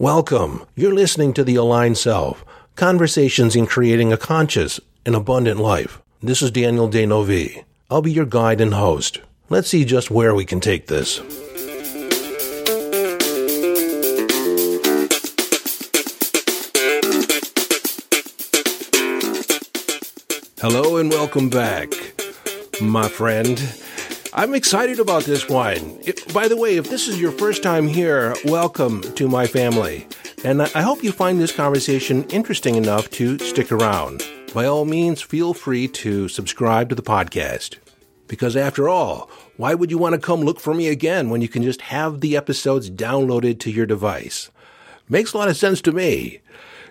Welcome. You're listening to The Aligned Self Conversations in Creating a Conscious and Abundant Life. This is Daniel D'Neuville. I'll be your guide and host. Let's see just where we can take this. Hello and welcome back, my friend. I'm excited about this wine. It, by the way, if this is your first time here, welcome to my family. And I hope you find this conversation interesting enough to stick around. By all means, feel free to subscribe to the podcast. Because after all, why would you want to come look for me again when you can just have the episodes downloaded to your device? Makes a lot of sense to me.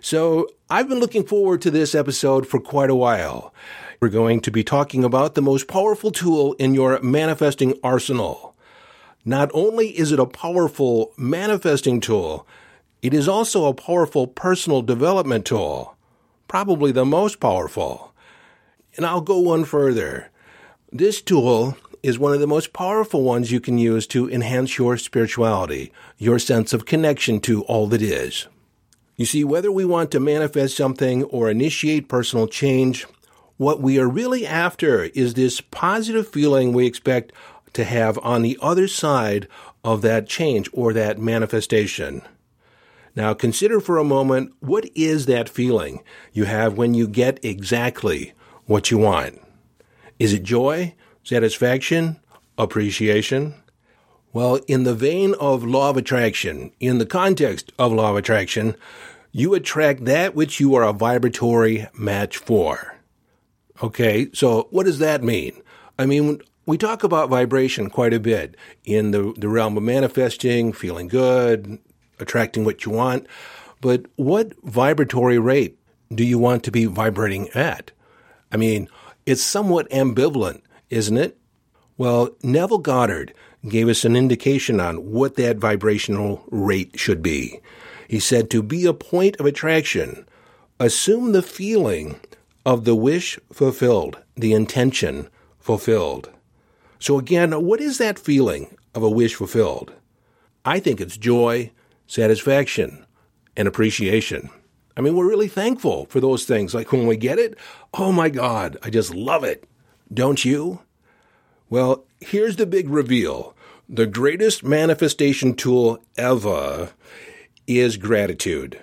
So I've been looking forward to this episode for quite a while. We're going to be talking about the most powerful tool in your manifesting arsenal. Not only is it a powerful manifesting tool, it is also a powerful personal development tool. Probably the most powerful. And I'll go one further. This tool is one of the most powerful ones you can use to enhance your spirituality, your sense of connection to all that is. You see, whether we want to manifest something or initiate personal change, what we are really after is this positive feeling we expect to have on the other side of that change or that manifestation. Now, consider for a moment what is that feeling you have when you get exactly what you want? Is it joy, satisfaction, appreciation? Well, in the vein of law of attraction, in the context of law of attraction, you attract that which you are a vibratory match for. Okay, so what does that mean? I mean, we talk about vibration quite a bit in the, the realm of manifesting, feeling good, attracting what you want. But what vibratory rate do you want to be vibrating at? I mean, it's somewhat ambivalent, isn't it? Well, Neville Goddard gave us an indication on what that vibrational rate should be. He said to be a point of attraction, assume the feeling of the wish fulfilled, the intention fulfilled. So again, what is that feeling of a wish fulfilled? I think it's joy, satisfaction, and appreciation. I mean, we're really thankful for those things. Like when we get it, oh my God, I just love it. Don't you? Well, here's the big reveal. The greatest manifestation tool ever is gratitude.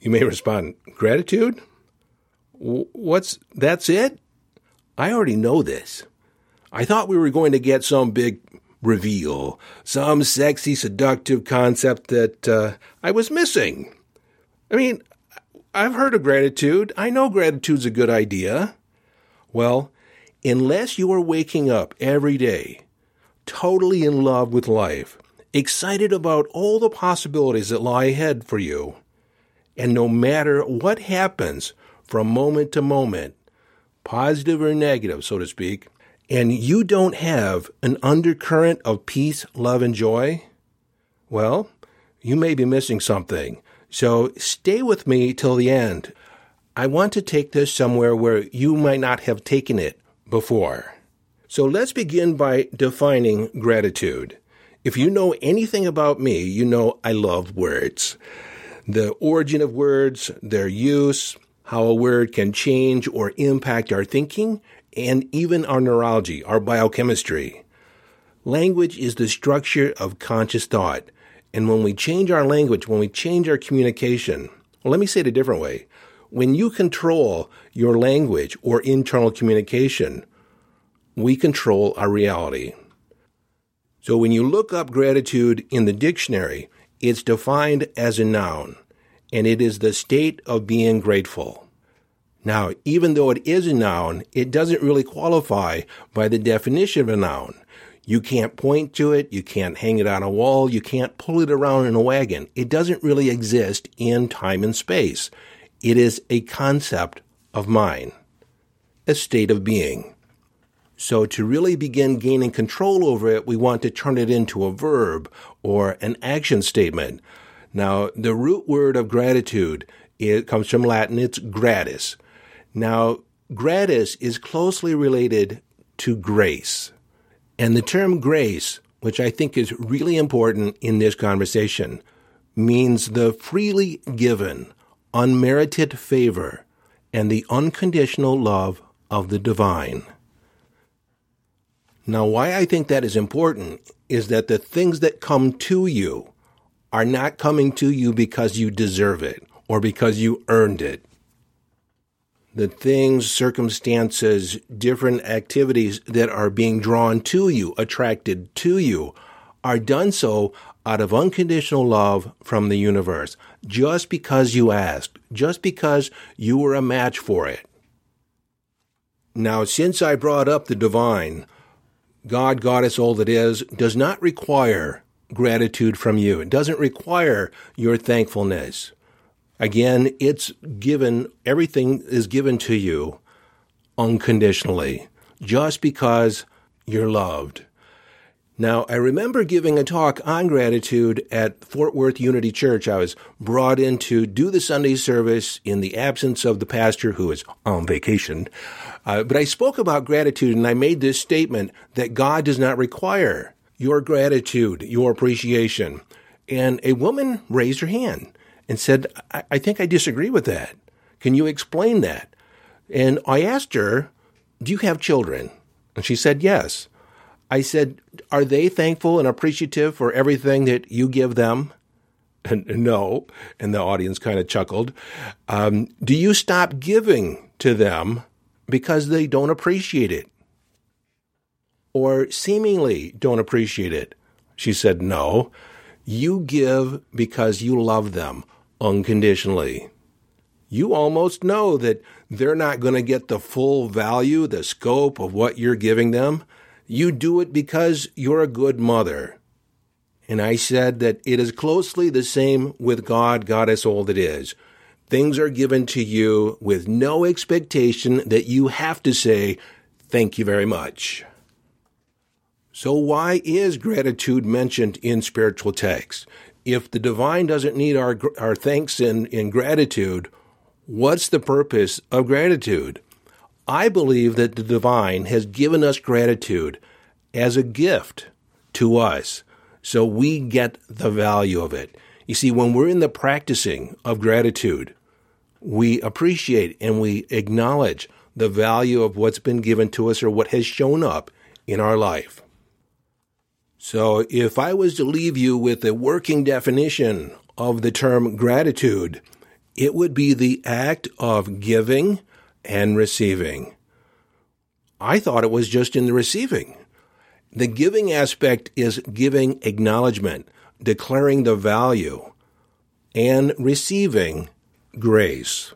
You may respond, gratitude? What's that's it? I already know this. I thought we were going to get some big reveal, some sexy, seductive concept that uh, I was missing. I mean, I've heard of gratitude. I know gratitude's a good idea. Well, unless you are waking up every day totally in love with life, excited about all the possibilities that lie ahead for you, and no matter what happens, from moment to moment, positive or negative, so to speak, and you don't have an undercurrent of peace, love, and joy, well, you may be missing something. So stay with me till the end. I want to take this somewhere where you might not have taken it before. So let's begin by defining gratitude. If you know anything about me, you know I love words. The origin of words, their use, how a word can change or impact our thinking and even our neurology, our biochemistry. Language is the structure of conscious thought. And when we change our language, when we change our communication, well, let me say it a different way. When you control your language or internal communication, we control our reality. So when you look up gratitude in the dictionary, it's defined as a noun and it is the state of being grateful. Now, even though it is a noun, it doesn't really qualify by the definition of a noun. You can't point to it, you can't hang it on a wall, you can't pull it around in a wagon. It doesn't really exist in time and space. It is a concept of mind, a state of being. So to really begin gaining control over it, we want to turn it into a verb or an action statement. Now, the root word of gratitude it comes from Latin. It's gratis. Now, gratis is closely related to grace. And the term grace, which I think is really important in this conversation, means the freely given, unmerited favor and the unconditional love of the divine. Now, why I think that is important is that the things that come to you are not coming to you because you deserve it or because you earned it. The things, circumstances, different activities that are being drawn to you, attracted to you, are done so out of unconditional love from the universe, just because you asked, just because you were a match for it. Now, since I brought up the divine, God, Goddess, all that is, does not require gratitude from you. It doesn't require your thankfulness. Again, it's given, everything is given to you unconditionally, just because you're loved. Now, I remember giving a talk on gratitude at Fort Worth Unity Church. I was brought in to do the Sunday service in the absence of the pastor who was on vacation. Uh, but I spoke about gratitude and I made this statement that God does not require your gratitude, your appreciation. And a woman raised her hand and said, I, I think I disagree with that. Can you explain that? And I asked her, Do you have children? And she said, Yes. I said, Are they thankful and appreciative for everything that you give them? And no. And the audience kind of chuckled. Um, do you stop giving to them because they don't appreciate it? Or seemingly don't appreciate it? She said, No. You give because you love them unconditionally. You almost know that they're not going to get the full value, the scope of what you're giving them. You do it because you're a good mother. And I said that it is closely the same with God, God is all that is. Things are given to you with no expectation that you have to say, thank you very much. So why is gratitude mentioned in spiritual texts? If the divine doesn't need our, our thanks and, and gratitude, what's the purpose of gratitude? I believe that the divine has given us gratitude as a gift to us, so we get the value of it. You see, when we're in the practicing of gratitude, we appreciate and we acknowledge the value of what's been given to us or what has shown up in our life. So, if I was to leave you with a working definition of the term gratitude, it would be the act of giving and receiving. I thought it was just in the receiving. The giving aspect is giving acknowledgement, declaring the value, and receiving grace.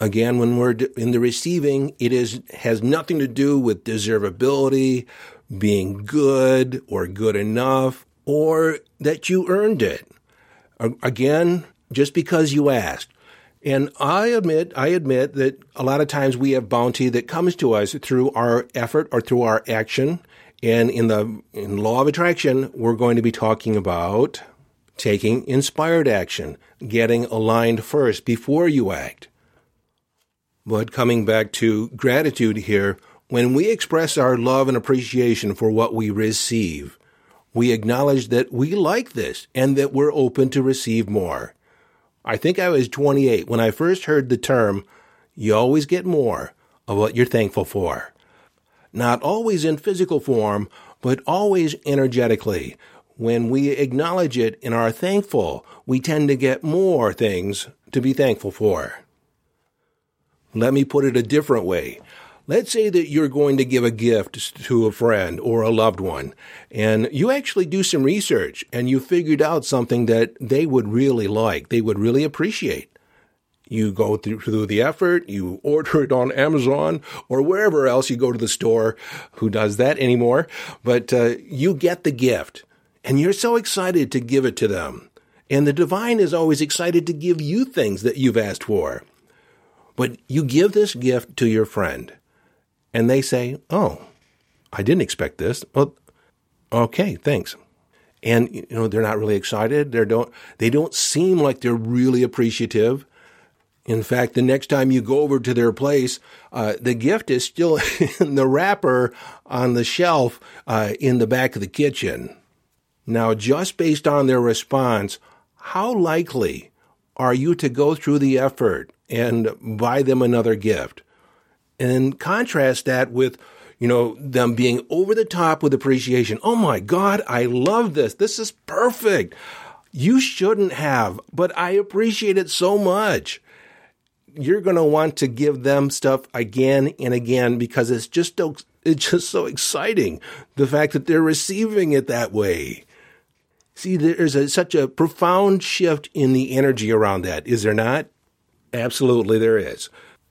Again, when we're in the receiving, it is has nothing to do with deservability, being good or good enough, or that you earned it. Again, just because you asked. And I admit, I admit that a lot of times we have bounty that comes to us through our effort or through our action. And in the in law of attraction, we're going to be talking about taking inspired action, getting aligned first before you act. But coming back to gratitude here, when we express our love and appreciation for what we receive, we acknowledge that we like this and that we're open to receive more. I think I was 28 when I first heard the term, you always get more of what you're thankful for. Not always in physical form, but always energetically. When we acknowledge it and are thankful, we tend to get more things to be thankful for. Let me put it a different way. Let's say that you're going to give a gift to a friend or a loved one, and you actually do some research and you figured out something that they would really like, they would really appreciate. You go through, the effort, you order it on Amazon or wherever else you go to the store. Who does that anymore? But uh, you get the gift and you're so excited to give it to them. And the divine is always excited to give you things that you've asked for. But you give this gift to your friend and they say, "Oh, I didn't expect this." Well, okay, thanks. And you know they're not really excited. They don't. They don't seem like they're really appreciative. In fact, the next time you go over to their place, uh, the gift is still in the wrapper on the shelf uh, in the back of the kitchen. Now, just based on their response, how likely are you to go through the effort and buy them another gift? And contrast that with, you know, them being over the top with appreciation. Oh my God, I love this. This is perfect. You shouldn't have, but I appreciate it so much. You're going to want to give them stuff again and again because it's just so, it's just so exciting the fact that they're receiving it that way. See, there's a, such a profound shift in the energy around that, is there not? Absolutely, there is.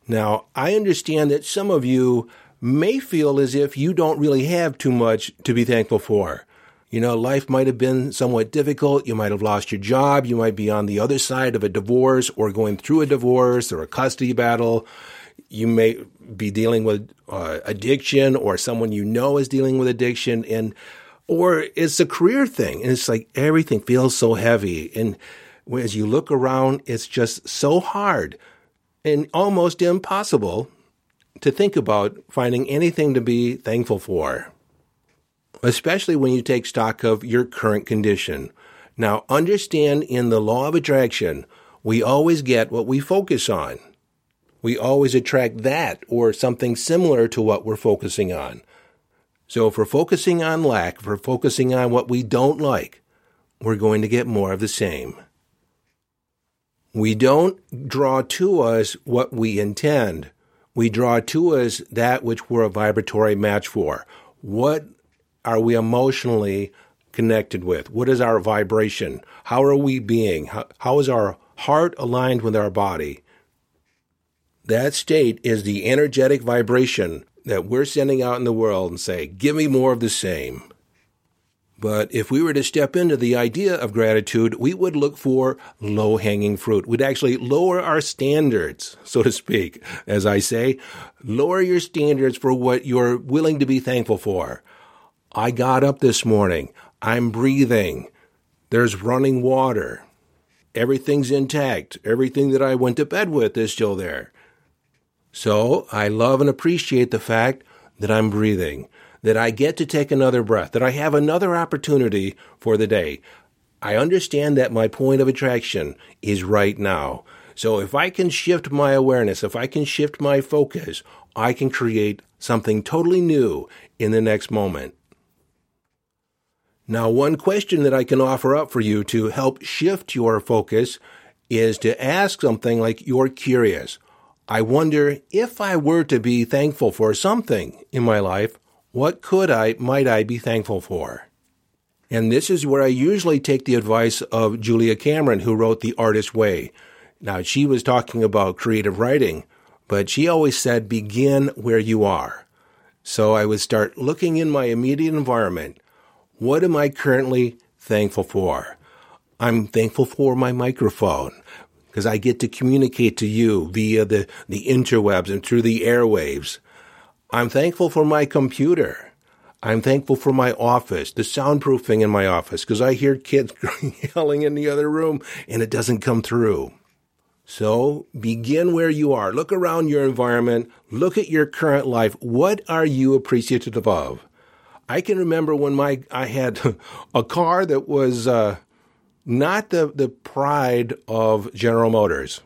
Now, I understand that some of you may feel as if you don't really have too much to be thankful for. You know, life might have been somewhat difficult. You might have lost your job. You might be on the other side of a divorce or going through a divorce or a custody battle. You may be dealing with uh, addiction or someone you know is dealing with addiction. And or it's a career thing. And it's like everything feels so heavy. And as you look around, it's just so hard and almost impossible to think about finding anything to be thankful for, especially when you take stock of your current condition. Now, understand in the law of attraction, we always get what we focus on. We always attract that or something similar to what we're focusing on. So if we're focusing on lack, if we're focusing on what we don't like, we're going to get more of the same. We don't draw to us what we intend. We draw to us that which we're a vibratory match for. What are we emotionally connected with? What is our vibration? How are we being? how, how is our heart aligned with our body? That state is the energetic vibration that we're sending out in the world and say, give me more of the same. But if we were to step into the idea of gratitude, we would look for low hanging fruit. We'd actually lower our standards, so to speak. As I say, lower your standards for what you're willing to be thankful for. I got up this morning. I'm breathing. There's running water. Everything's intact. Everything that I went to bed with is still there. So I love and appreciate the fact that I'm breathing, that I get to take another breath, that I have another opportunity for the day. I understand that my point of attraction is right now. So if I can shift my awareness, if I can shift my focus, I can create something totally new in the next moment. Now, one question that I can offer up for you to help shift your focus is to ask something like you're curious. I wonder if I were to be thankful for something in my life, what could I, might I be thankful for? And this is where I usually take the advice of Julia Cameron, who wrote The Artist Way. Now, she was talking about creative writing, but she always said, begin where you are. So I would start looking in my immediate environment. What am I currently thankful for? I'm thankful for my microphone because I get to communicate to you via the, the interwebs and through the airwaves. I'm thankful for my computer. I'm thankful for my office, the soundproofing in my office, because I hear kids yelling in the other room and it doesn't come through. So begin where you are. Look around your environment. Look at your current life. What are you appreciative of? I can remember when my I had a car that was uh, not the, the pride of General Motors.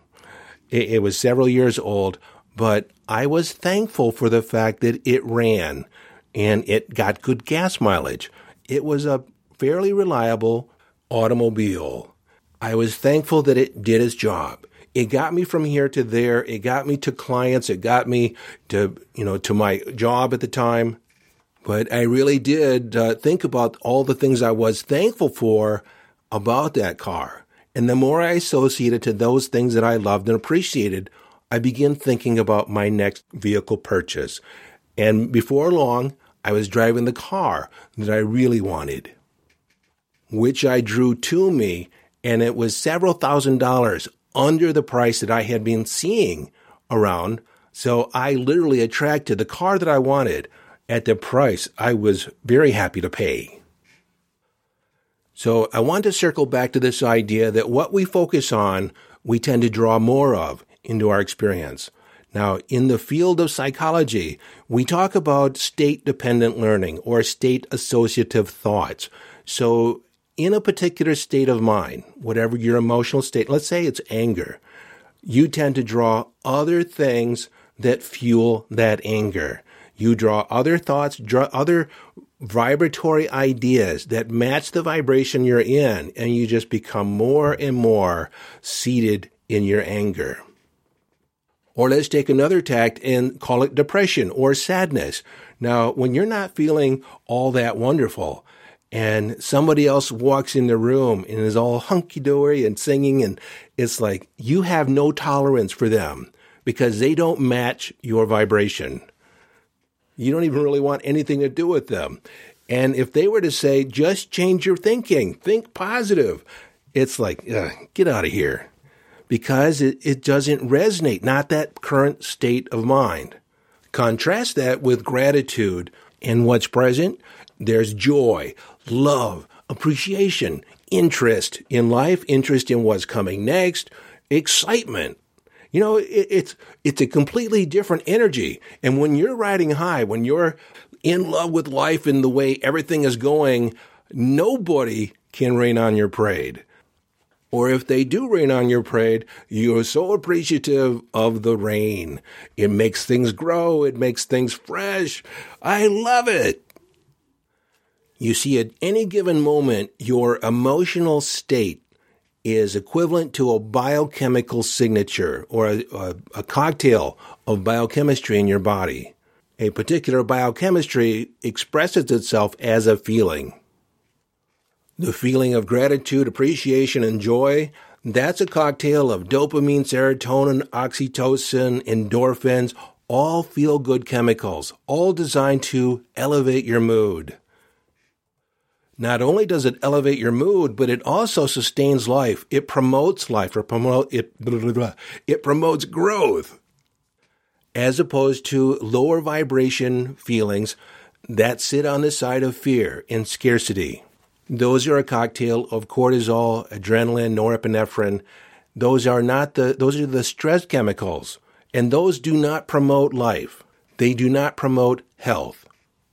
It, it was several years old, but I was thankful for the fact that it ran and it got good gas mileage. It was a fairly reliable automobile. I was thankful that it did its job. It got me from here to there. It got me to clients. It got me to, you know, to my job at the time. But I really did uh, think about all the things I was thankful for about that car. And the more I associated to those things that I loved and appreciated, I began thinking about my next vehicle purchase. And before long, I was driving the car that I really wanted, which I drew to me, and it was several thousand dollars under the price that I had been seeing around. So I literally attracted the car that I wanted at the price I was very happy to pay. So I want to circle back to this idea that what we focus on, we tend to draw more of into our experience. Now, in the field of psychology, we talk about state dependent learning or state associative thoughts. So in a particular state of mind, whatever your emotional state, let's say it's anger, you tend to draw other things that fuel that anger. You draw other thoughts, draw other vibratory ideas that match the vibration you're in, and you just become more and more seated in your anger. Or let's take another tact and call it depression or sadness. Now, when you're not feeling all that wonderful, and somebody else walks in the room and is all hunky dory and singing, and it's like you have no tolerance for them because they don't match your vibration. You don't even really want anything to do with them. And if they were to say, just change your thinking, think positive, it's like, get out of here because it, it doesn't resonate, not that current state of mind. Contrast that with gratitude and what's present. There's joy, love, appreciation, interest in life, interest in what's coming next, excitement. You know, it, it's it's a completely different energy. And when you're riding high, when you're in love with life and the way everything is going, nobody can rain on your parade. Or if they do rain on your parade, you're so appreciative of the rain. It makes things grow. It makes things fresh. I love it. You see, at any given moment, your emotional state is equivalent to a biochemical signature or a, a, a, cocktail of biochemistry in your body. A particular biochemistry expresses itself as a feeling. The feeling of gratitude, appreciation, and joy, that's a cocktail of dopamine, serotonin, oxytocin, endorphins, all feel good chemicals, all designed to elevate your mood. Not only does it elevate your mood, but it also sustains life. It promotes life or promote it blah, blah, blah. it promotes growth. As opposed to lower vibration feelings that sit on the side of fear and scarcity. Those are a cocktail of cortisol, adrenaline, norepinephrine. Those are not the those are the stress chemicals, and those do not promote life. They do not promote health.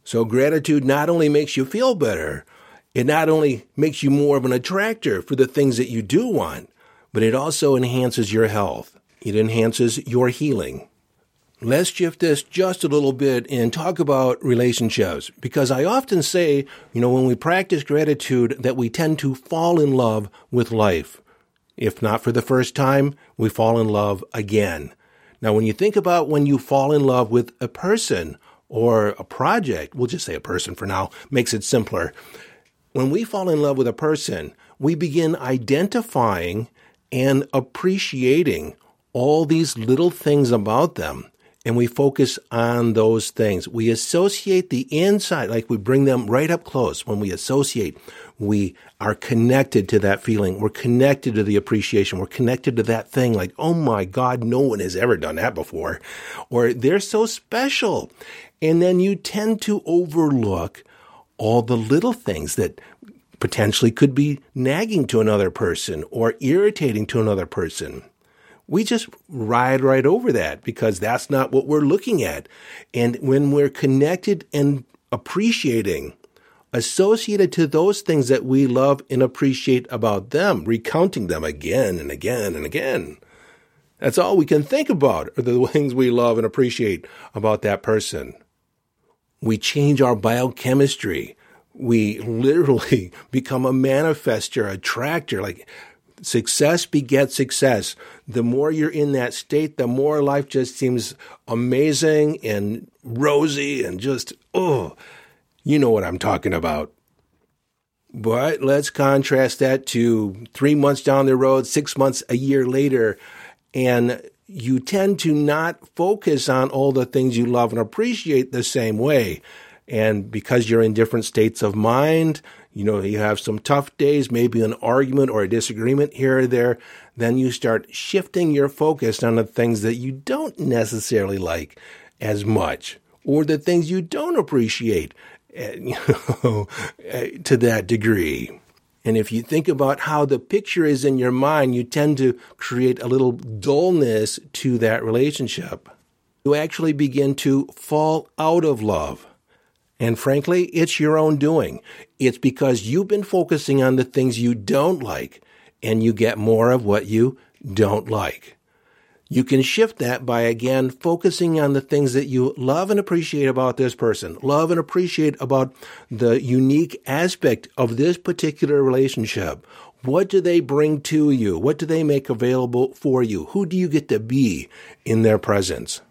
So gratitude not only makes you feel better, it not only makes you more of an attractor for the things that you do want, but it also enhances your health. It enhances your healing. Let's shift this just a little bit and talk about relationships because I often say, you know, when we practice gratitude that we tend to fall in love with life. If not for the first time, we fall in love again. Now, when you think about when you fall in love with a person or a project, we'll just say a person for now, makes it simpler. When we fall in love with a person, we begin identifying and appreciating all these little things about them. And we focus on those things. We associate the inside, like we bring them right up close. When we associate, we are connected to that feeling. We're connected to the appreciation. We're connected to that thing like, oh my God, no one has ever done that before. Or they're so special. And then you tend to overlook all the little things that potentially could be nagging to another person or irritating to another person. We just ride right over that because that's not what we're looking at. And when we're connected and appreciating, associated to those things that we love and appreciate about them, recounting them again and again and again. That's all we can think about are the things we love and appreciate about that person. We change our biochemistry. We literally become a manifester, attractor. Like success begets success. The more you're in that state, the more life just seems amazing and rosy and just, oh, you know what I'm talking about. But let's contrast that to three months down the road, six months, a year later, and you tend to not focus on all the things you love and appreciate the same way. And because you're in different states of mind, you know, you have some tough days, maybe an argument or a disagreement here or there, then you start shifting your focus on the things that you don't necessarily like as much or the things you don't appreciate eh, you know, eh, to that degree. And if you think about how the picture is in your mind, you tend to create a little dullness to that relationship. You actually begin to fall out of love. And frankly, it's your own doing. It's because you've been focusing on the things you don't like and you get more of what you don't like. You can shift that by again focusing on the things that you love and appreciate about this person, love and appreciate about the unique aspect of this particular relationship. What do they bring to you? What do they make available for you? Who do you get to be in their presence?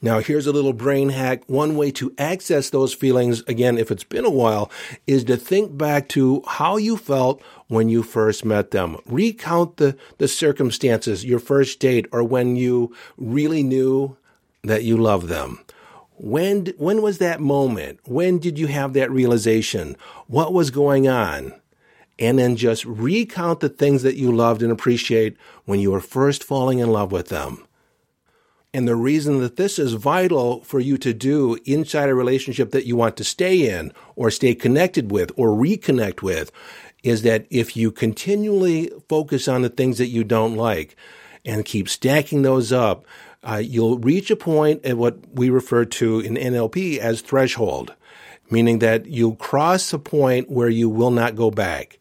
Now, here's a little brain hack. One way to access those feelings, again, if it's been a while, is to think back to how you felt when you first met them. Recount the, the circumstances, your first date, or when you really knew that you loved them. When, when was that moment? When did you have that realization? What was going on? And then just recount the things that you loved and appreciate when you were first falling in love with them. And the reason that this is vital for you to do inside a relationship that you want to stay in or stay connected with or reconnect with is that if you continually focus on the things that you don't like and keep stacking those up, uh, you'll reach a point at what we refer to in NLP as threshold, meaning that you'll cross a point where you will not go back.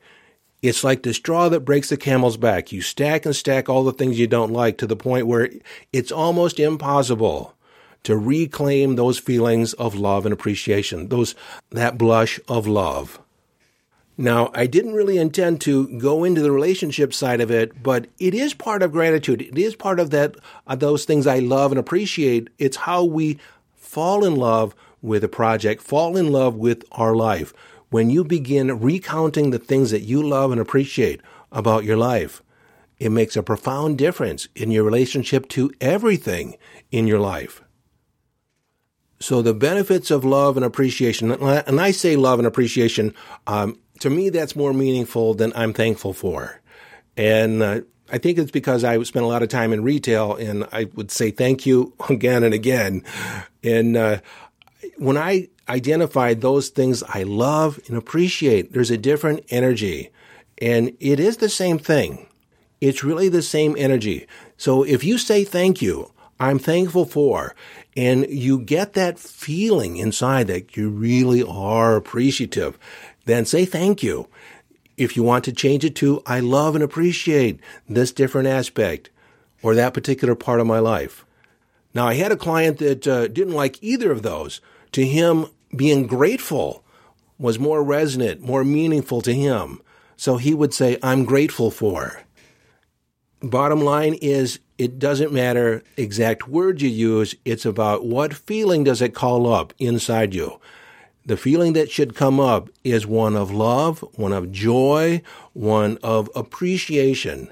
It's like the straw that breaks the camel's back. You stack and stack all the things you don't like to the point where it's almost impossible to reclaim those feelings of love and appreciation, those, that blush of love. Now, I didn't really intend to go into the relationship side of it, but it is part of gratitude. It is part of that, uh, those things I love and appreciate. It's how we fall in love with a project, fall in love with our life when you begin recounting the things that you love and appreciate about your life, it makes a profound difference in your relationship to everything in your life. So the benefits of love and appreciation, and I say love and appreciation, um, to me that's more meaningful than I'm thankful for. And uh, I think it's because I spent a lot of time in retail and I would say thank you again and again. And uh, when I identified those things I love and appreciate. There's a different energy. And it is the same thing. It's really the same energy. So if you say thank you, I'm thankful for, and you get that feeling inside that you really are appreciative, then say thank you. If you want to change it to, I love and appreciate this different aspect or that particular part of my life. Now, I had a client that uh, didn't like either of those. To him, being grateful was more resonant, more meaningful to him. So he would say, I'm grateful for. Bottom line is, it doesn't matter exact word you use. It's about what feeling does it call up inside you. The feeling that should come up is one of love, one of joy, one of appreciation.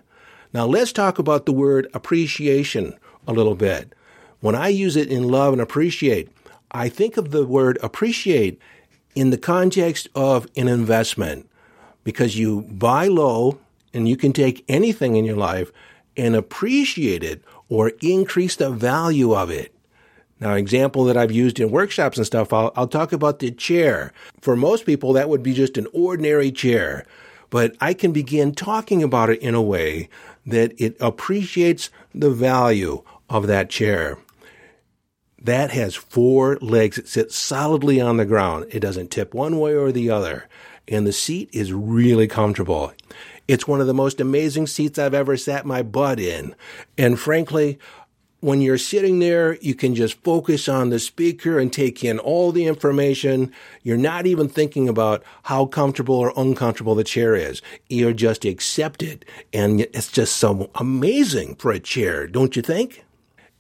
Now let's talk about the word appreciation a little bit. When I use it in love and appreciate, I think of the word appreciate in the context of an investment because you buy low and you can take anything in your life and appreciate it or increase the value of it. Now, example that I've used in workshops and stuff, I'll, I'll talk about the chair. For most people, that would be just an ordinary chair, but I can begin talking about it in a way that it appreciates the value of that chair. That has four legs. It sits solidly on the ground. It doesn't tip one way or the other. And the seat is really comfortable. It's one of the most amazing seats I've ever sat my butt in. And frankly, when you're sitting there, you can just focus on the speaker and take in all the information. You're not even thinking about how comfortable or uncomfortable the chair is. You're just accept it. And it's just so amazing for a chair, don't you think?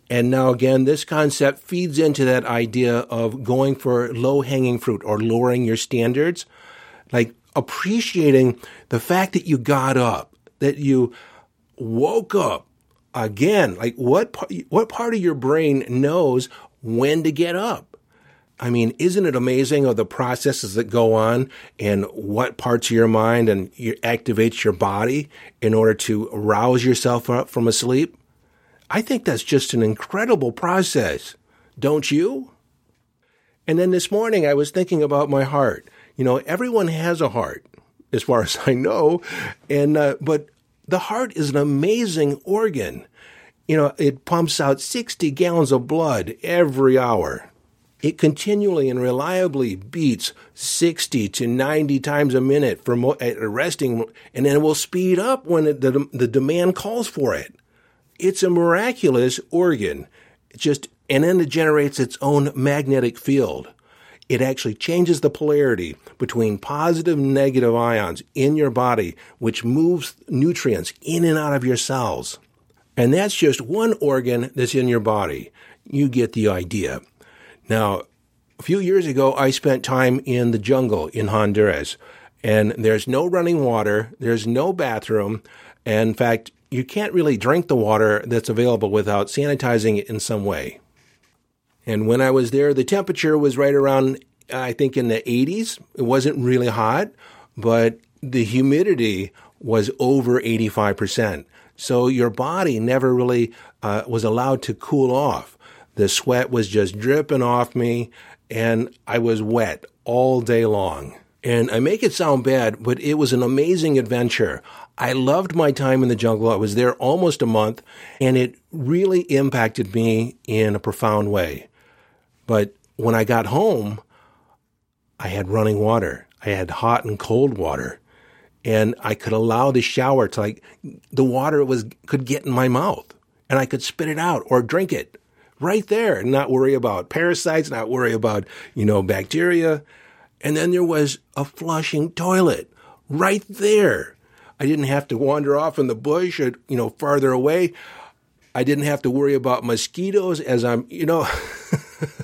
And now again, this concept feeds into that idea of going for low hanging fruit or lowering your standards, like appreciating the fact that you got up, that you woke up again. Like what, what part of your brain knows when to get up? I mean, isn't it amazing of the processes that go on and what parts of your mind and you activates your body in order to rouse yourself up from a sleep? I think that's just an incredible process, don't you? And then this morning I was thinking about my heart. You know, everyone has a heart, as far as I know, and uh, but the heart is an amazing organ. You know, it pumps out 60 gallons of blood every hour. it continually and reliably beats 60 to 90 times a minute for mo- at resting, and then it will speed up when it, the, the demand calls for it. It's a miraculous organ. It just, and then it generates its own magnetic field. It actually changes the polarity between positive and negative ions in your body, which moves nutrients in and out of your cells. And that's just one organ that's in your body. You get the idea. Now, a few years ago, I spent time in the jungle in Honduras, and there's no running water, there's no bathroom. And in fact, you can't really drink the water that's available without sanitizing it in some way. And when I was there, the temperature was right around, I think, in the 80s. It wasn't really hot, but the humidity was over 85%. So your body never really uh, was allowed to cool off. The sweat was just dripping off me, and I was wet all day long. And I make it sound bad, but it was an amazing adventure. I loved my time in the jungle. I was there almost a month, and it really impacted me in a profound way. But when I got home, I had running water. I had hot and cold water. And I could allow the shower to like the water was could get in my mouth and I could spit it out or drink it right there and not worry about parasites, not worry about, you know, bacteria. And then there was a flushing toilet right there. I didn't have to wander off in the bush or, you know, farther away. I didn't have to worry about mosquitoes as I'm, you know,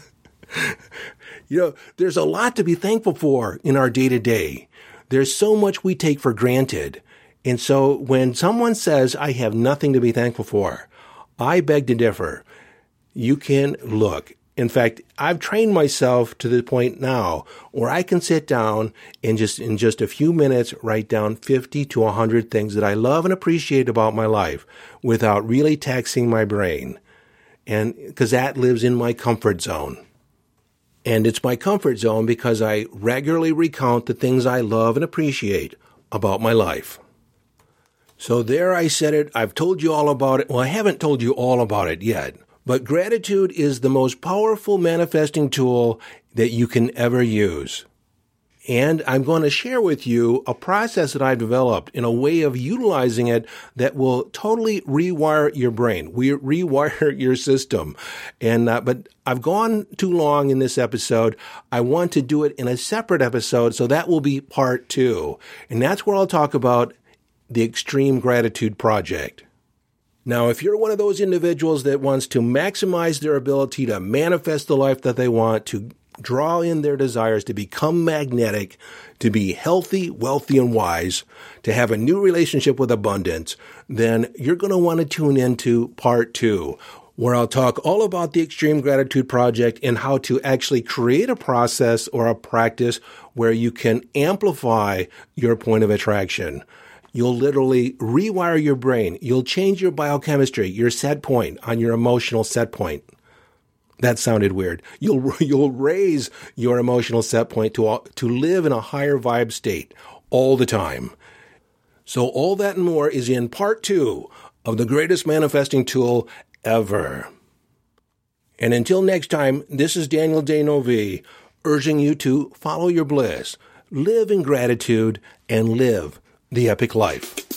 you know, there's a lot to be thankful for in our day to day. There's so much we take for granted. And so when someone says, I have nothing to be thankful for, I beg to differ. You can look. In fact, I've trained myself to the point now where I can sit down and just in just a few minutes write down 50 to 100 things that I love and appreciate about my life without really taxing my brain. And because that lives in my comfort zone. And it's my comfort zone because I regularly recount the things I love and appreciate about my life. So there I said it. I've told you all about it. Well, I haven't told you all about it yet. But gratitude is the most powerful manifesting tool that you can ever use. And I'm going to share with you a process that I've developed in a way of utilizing it that will totally rewire your brain, we rewire your system. And, uh, but I've gone too long in this episode. I want to do it in a separate episode. So that will be part two. And that's where I'll talk about the Extreme Gratitude Project. Now, if you're one of those individuals that wants to maximize their ability to manifest the life that they want, to draw in their desires to become magnetic, to be healthy, wealthy, and wise, to have a new relationship with abundance, then you're going to want to tune into part two, where I'll talk all about the Extreme Gratitude Project and how to actually create a process or a practice where you can amplify your point of attraction. You'll literally rewire your brain. You'll change your biochemistry, your set point on your emotional set point. That sounded weird. You'll you'll raise your emotional set point to to live in a higher vibe state all the time. So all that and more is in part 2 of the greatest manifesting tool ever. And until next time, this is Daniel D'Neuville urging you to follow your bliss, live in gratitude, and live the epic life.